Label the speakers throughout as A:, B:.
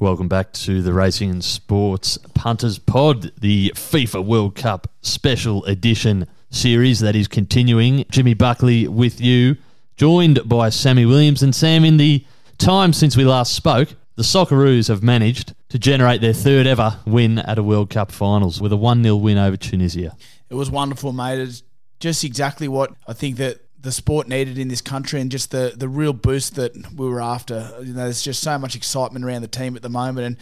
A: Welcome back to the Racing and Sports Punters Pod, the FIFA World Cup special edition series that is continuing. Jimmy Buckley with you, joined by Sammy Williams. And Sam, in the time since we last spoke, the Socceroos have managed to generate their third ever win at a World Cup finals with a 1 0 win over Tunisia.
B: It was wonderful, mate. It's just exactly what I think that the sport needed in this country and just the, the real boost that we were after. You know, there's just so much excitement around the team at the moment and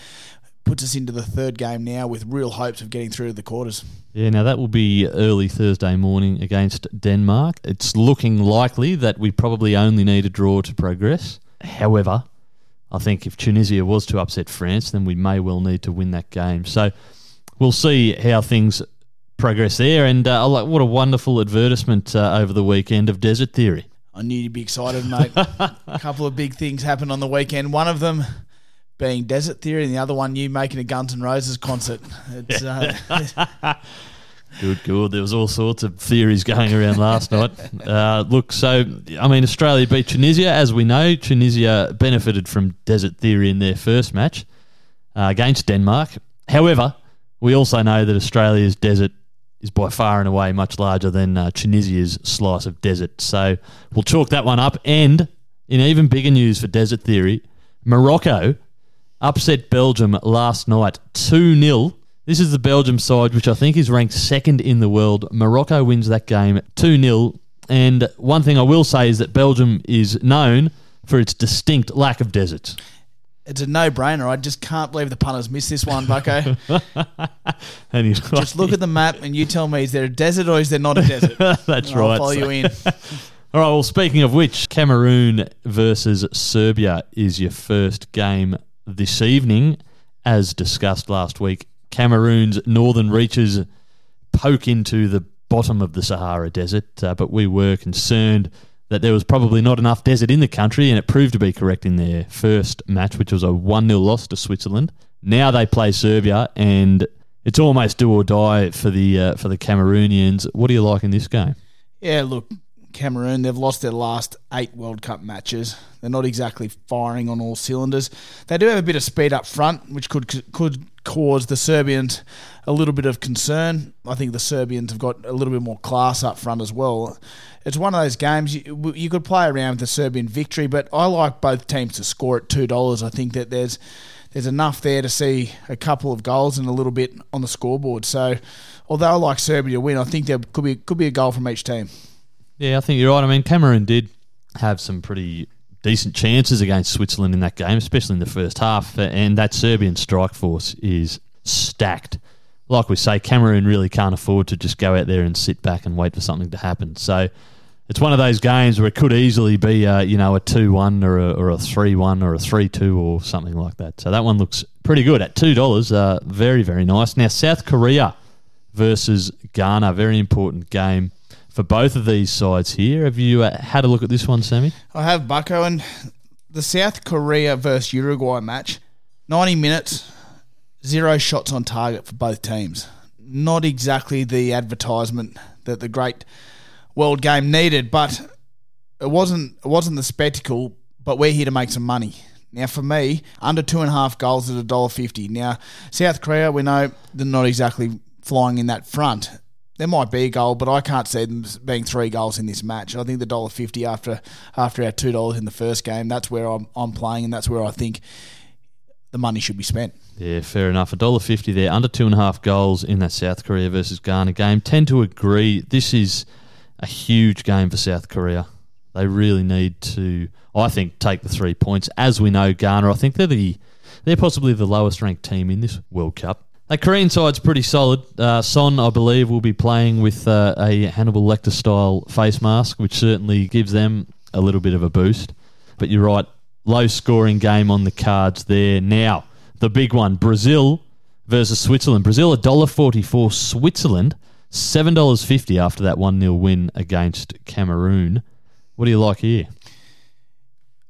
B: puts us into the third game now with real hopes of getting through to the quarters.
A: Yeah, now that will be early Thursday morning against Denmark. It's looking likely that we probably only need a draw to progress. However, I think if Tunisia was to upset France, then we may well need to win that game. So we'll see how things progress there. And uh, like, what a wonderful advertisement uh, over the weekend of Desert Theory.
B: I knew you'd be excited, mate. a couple of big things happened on the weekend. One of them being Desert Theory, and the other one you making a Guns N' Roses concert. It's, uh,
A: Good, good. There was all sorts of theories going around last night. Uh, look, so I mean, Australia beat Tunisia, as we know. Tunisia benefited from desert theory in their first match uh, against Denmark. However, we also know that Australia's desert is by far and away much larger than uh, Tunisia's slice of desert. So we'll chalk that one up. And in even bigger news for desert theory, Morocco upset Belgium last night 2 0 this is the Belgium side, which I think is ranked second in the world. Morocco wins that game 2 0. And one thing I will say is that Belgium is known for its distinct lack of deserts.
B: It's a no-brainer. I just can't believe the punters missed this one, Bucko.
A: and he's
B: just look at the map and you tell me is there a desert or is there not a desert?
A: That's
B: And
A: right.
B: I'll follow
A: So-
B: you in.
A: All right. Well, speaking of which, Cameroon versus Serbia is your first game this evening, as discussed last week. Cameroon's northern reaches poke into the bottom of the Sahara Desert, uh, but we were concerned that there was probably not enough desert in the country, and it proved to be correct in their first match, which was a 1 0 loss to Switzerland. Now they play Serbia, and it's almost do or die for the uh, for the Cameroonians. What do you like in this game?
B: Yeah, look, Cameroon, they've lost their last eight World Cup matches. They're not exactly firing on all cylinders. They do have a bit of speed up front, which could could cause the Serbians a little bit of concern. I think the Serbians have got a little bit more class up front as well. It's one of those games you, you could play around with the Serbian victory, but I like both teams to score at two dollars. I think that there's there's enough there to see a couple of goals and a little bit on the scoreboard. So, although I like Serbia to win, I think there could be could be a goal from each team.
A: Yeah, I think you're right. I mean, Cameroon did have some pretty decent chances against Switzerland in that game, especially in the first half. And that Serbian strike force is stacked. Like we say, Cameroon really can't afford to just go out there and sit back and wait for something to happen. So it's one of those games where it could easily be, a, you know, a two-one or a, or a three-one or a three-two or something like that. So that one looks pretty good at two dollars. Uh, very very nice. Now South Korea versus Ghana, very important game for both of these sides here. Have you uh, had a look at this one, Sammy?
B: I have Bucko and the South Korea versus Uruguay match. 90 minutes, zero shots on target for both teams. Not exactly the advertisement that the great world game needed, but it wasn't it wasn't the spectacle, but we're here to make some money. Now for me, under two and a half goals at a dollar fifty. Now, South Korea, we know they're not exactly flying in that front. There might be a goal, but I can't see them being three goals in this match. I think the dollar fifty after after our two dollars in the first game, that's where I'm I'm playing, and that's where I think the money should be spent.
A: Yeah, fair enough. A dollar fifty there, under two and a half goals in that South Korea versus Ghana game. Tend to agree. This is a huge game for South Korea. They really need to, I think, take the three points. As we know, Ghana, I think they're the they're possibly the lowest ranked team in this World Cup. The Korean side's pretty solid. Uh, Son, I believe, will be playing with uh, a Hannibal Lecter style face mask, which certainly gives them a little bit of a boost. But you're right, low scoring game on the cards there. Now, the big one Brazil versus Switzerland. Brazil, $1.44. Switzerland, $7.50 after that 1 0 win against Cameroon. What do you like here?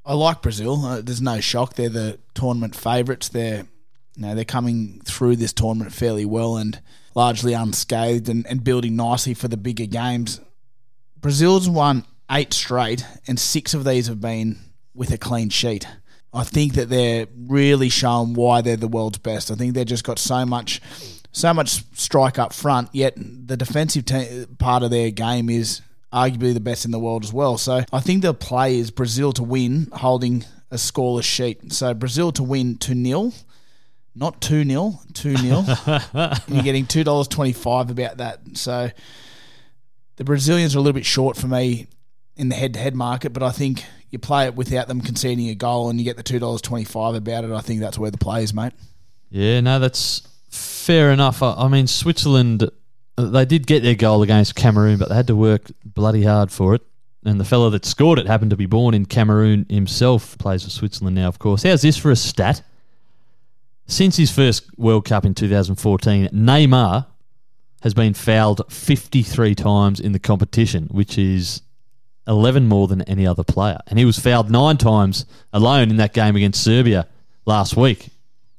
B: I like Brazil. Uh, there's no shock. They're the tournament favourites. They're know, they're coming through this tournament fairly well and largely unscathed and, and building nicely for the bigger games. Brazil's won eight straight, and six of these have been with a clean sheet. I think that they're really showing why they're the world's best. I think they've just got so much, so much strike up front. Yet the defensive te- part of their game is arguably the best in the world as well. So I think the play is Brazil to win, holding a scoreless sheet. So Brazil to win two 0 not two 0 two 0 You're getting two dollars twenty five about that. So the Brazilians are a little bit short for me in the head to head market, but I think you play it without them conceding a goal and you get the two dollars twenty five about it. I think that's where the play is, mate.
A: Yeah, no, that's fair enough. I, I mean, Switzerland, uh, they did get their goal against Cameroon, but they had to work bloody hard for it. And the fellow that scored it happened to be born in Cameroon himself, plays for Switzerland now, of course. How's this for a stat? Since his first World Cup in 2014, Neymar has been fouled 53 times in the competition, which is 11 more than any other player. And he was fouled nine times alone in that game against Serbia last week.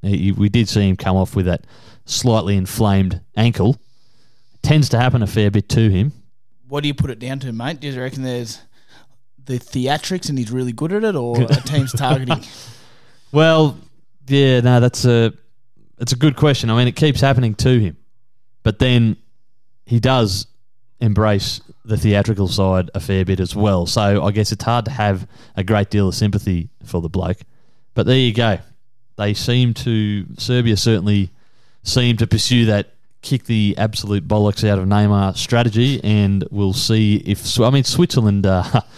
A: He, we did see him come off with that slightly inflamed ankle. tends to happen a fair bit to him.
B: What do you put it down to, mate? Do you reckon there's the theatrics and he's really good at it, or a team's targeting?
A: Well, yeah, no, that's a it's a good question. I mean, it keeps happening to him, but then he does embrace the theatrical side a fair bit as well. So I guess it's hard to have a great deal of sympathy for the bloke. But there you go. They seem to Serbia certainly seem to pursue that kick the absolute bollocks out of Neymar strategy, and we'll see if I mean Switzerland. Uh,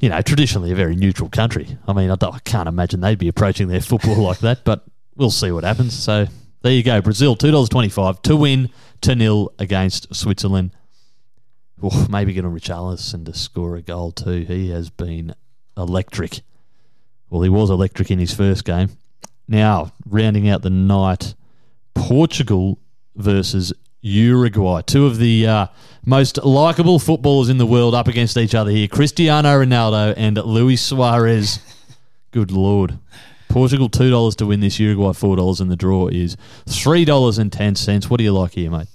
A: you know, traditionally a very neutral country. I mean, I, I can't imagine they'd be approaching their football like that, but we'll see what happens. So there you go. Brazil, $2.25 to win, to nil against Switzerland. Maybe get on Richarlison to score a goal too. He has been electric. Well, he was electric in his first game. Now, rounding out the night, Portugal versus Uruguay. Two of the uh, most likable footballers in the world up against each other here. Cristiano Ronaldo and Luis Suarez. Good lord. Portugal two dollars to win this. Uruguay four dollars, and the draw is three dollars and ten cents. What do you like here, mate?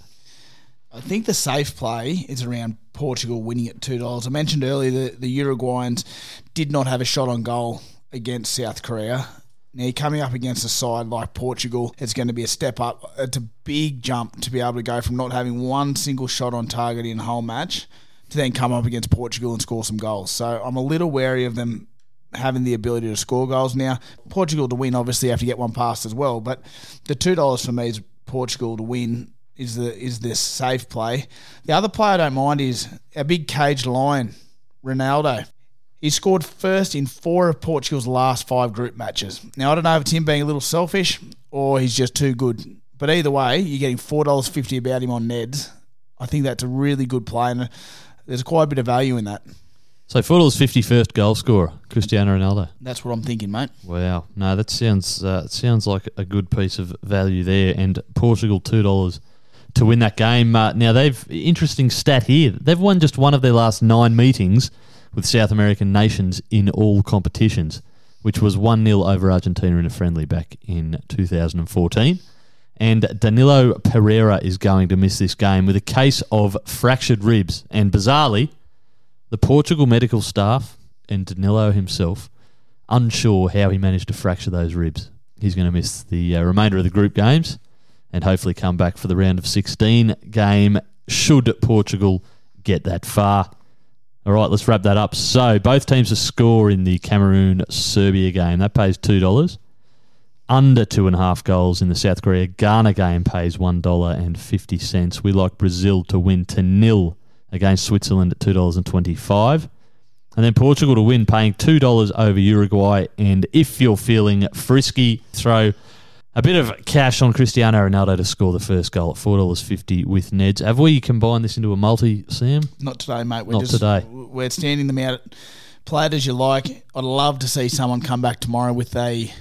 B: I think the safe play is around Portugal winning at two dollars. I mentioned earlier that the Uruguayans did not have a shot on goal against South Korea. Now you're coming up against a side like Portugal, it's going to be a step up. It's a big jump to be able to go from not having one single shot on target in a whole match to then come up against Portugal and score some goals. So I'm a little wary of them having the ability to score goals. Now, Portugal to win obviously have to get one past as well, but the two dollars for me is Portugal to win is the is this safe play. The other play I don't mind is a big caged lion, Ronaldo. He scored first in four of Portugal's last five group matches. Now I don't know if it's him being a little selfish or he's just too good. But either way, you're getting four dollars fifty about him on Neds. I think that's a really good play, and there's quite a bit of value in that.
A: So fifty first goal scorer, Cristiano Ronaldo.
B: That's what I'm thinking, mate.
A: Wow, no, that sounds uh, sounds like a good piece of value there. And Portugal two dollars to win that game. Uh, now they've interesting stat here. They've won just one of their last nine meetings with South American nations in all competitions, which was one 0 over Argentina in a friendly back in 2014. And Danilo Pereira is going to miss this game with a case of fractured ribs. And bizarrely, the Portugal medical staff and Danilo himself unsure how he managed to fracture those ribs. He's going to miss the uh, remainder of the group games and hopefully come back for the round of 16 game should Portugal get that far. All right, let's wrap that up. So, both teams to score in the Cameroon Serbia game. That pays $2. Under two and a half goals in the South Korea Ghana game pays $1.50. We like Brazil to win to nil against Switzerland at two dollars and twenty five. And then Portugal to win, paying $2 over Uruguay. And if you're feeling frisky, throw a bit of cash on Cristiano Ronaldo to score the first goal at $4.50 with Neds. Have we combined this into a multi, Sam?
B: Not today, mate. We're
A: Not
B: just,
A: today.
B: We're standing them out. Play it as you like. I'd love to see someone come back tomorrow with a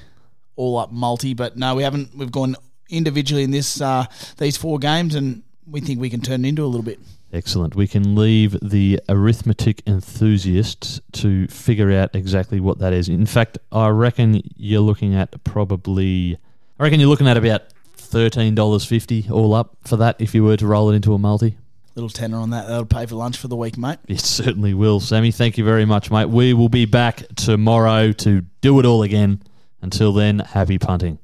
B: all up multi, but no, we haven't. We've gone individually in this uh, these four games, and we think we can turn it into a little bit.
A: Excellent. We can leave the arithmetic enthusiasts to figure out exactly what that is. In fact, I reckon you're looking at probably, I reckon you're looking at about $13.50 all up for that if you were to roll it into a multi.
B: Little tenner on that. That'll pay for lunch for the week, mate.
A: It certainly will. Sammy, thank you very much, mate. We will be back tomorrow to do it all again. Until then, happy punting.